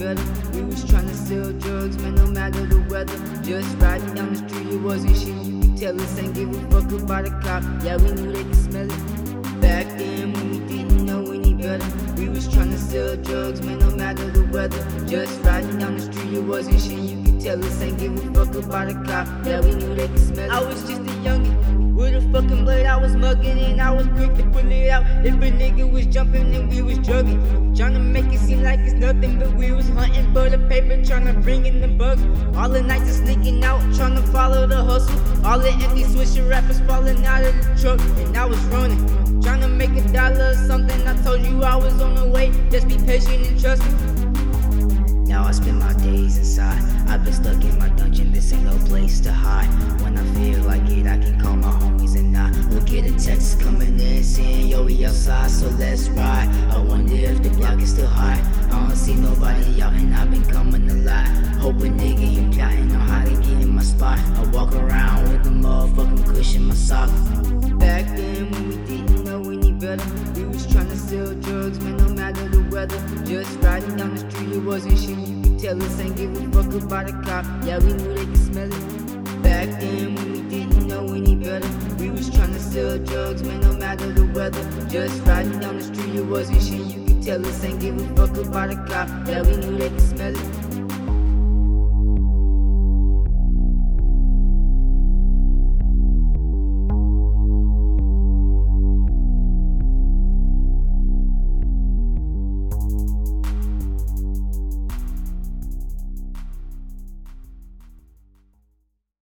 better. We was trying to sell drugs, man, no matter the weather. Just riding down the street, it wasn't shit. You could tell us ain't give a fuck about a cop. Yeah, we knew they could smell it. Back then when we didn't know any better, we was trying to sell drugs, man, no matter the weather. Just riding down the street, it wasn't shit. You could tell us ain't give a fuck about a cop. Yeah, we knew they could smell it. I was just mugging and I was quick to pull it out. If a nigga was jumping, then we was drugging. Tryna make it seem like it's nothing, but we was hunting for the paper, tryna bring in the bug. All the nights are sneaking out, tryna follow the hustle. All the empty swisher wrappers falling out of the truck, and I was running. Tryna make a dollar or something, I told you I was on the way. Just be patient and trust me. Now I spend my days inside. I've been stuck in my dungeon, this ain't no place to hide. When I feel like text coming in saying, Yo, we outside, so let's ride. I wonder if the block is still hot. I don't see nobody out, and I've been coming a lot. Hoping nigga you plotting on how to get in my spot. I walk around with a motherfucking cushion in my sock. Back then when we didn't know any better, we was tryna sell drugs, man, no matter the weather. Just riding down the street, it wasn't shit. You could tell us ain't give a fuck about a cop. Yeah, we knew they could smell it. Back then sell drugs, man, no matter the weather. Just riding down the street, it wasn't shit. You could tell us ain't give a fuck about a cop. Yeah, we knew they could smell it.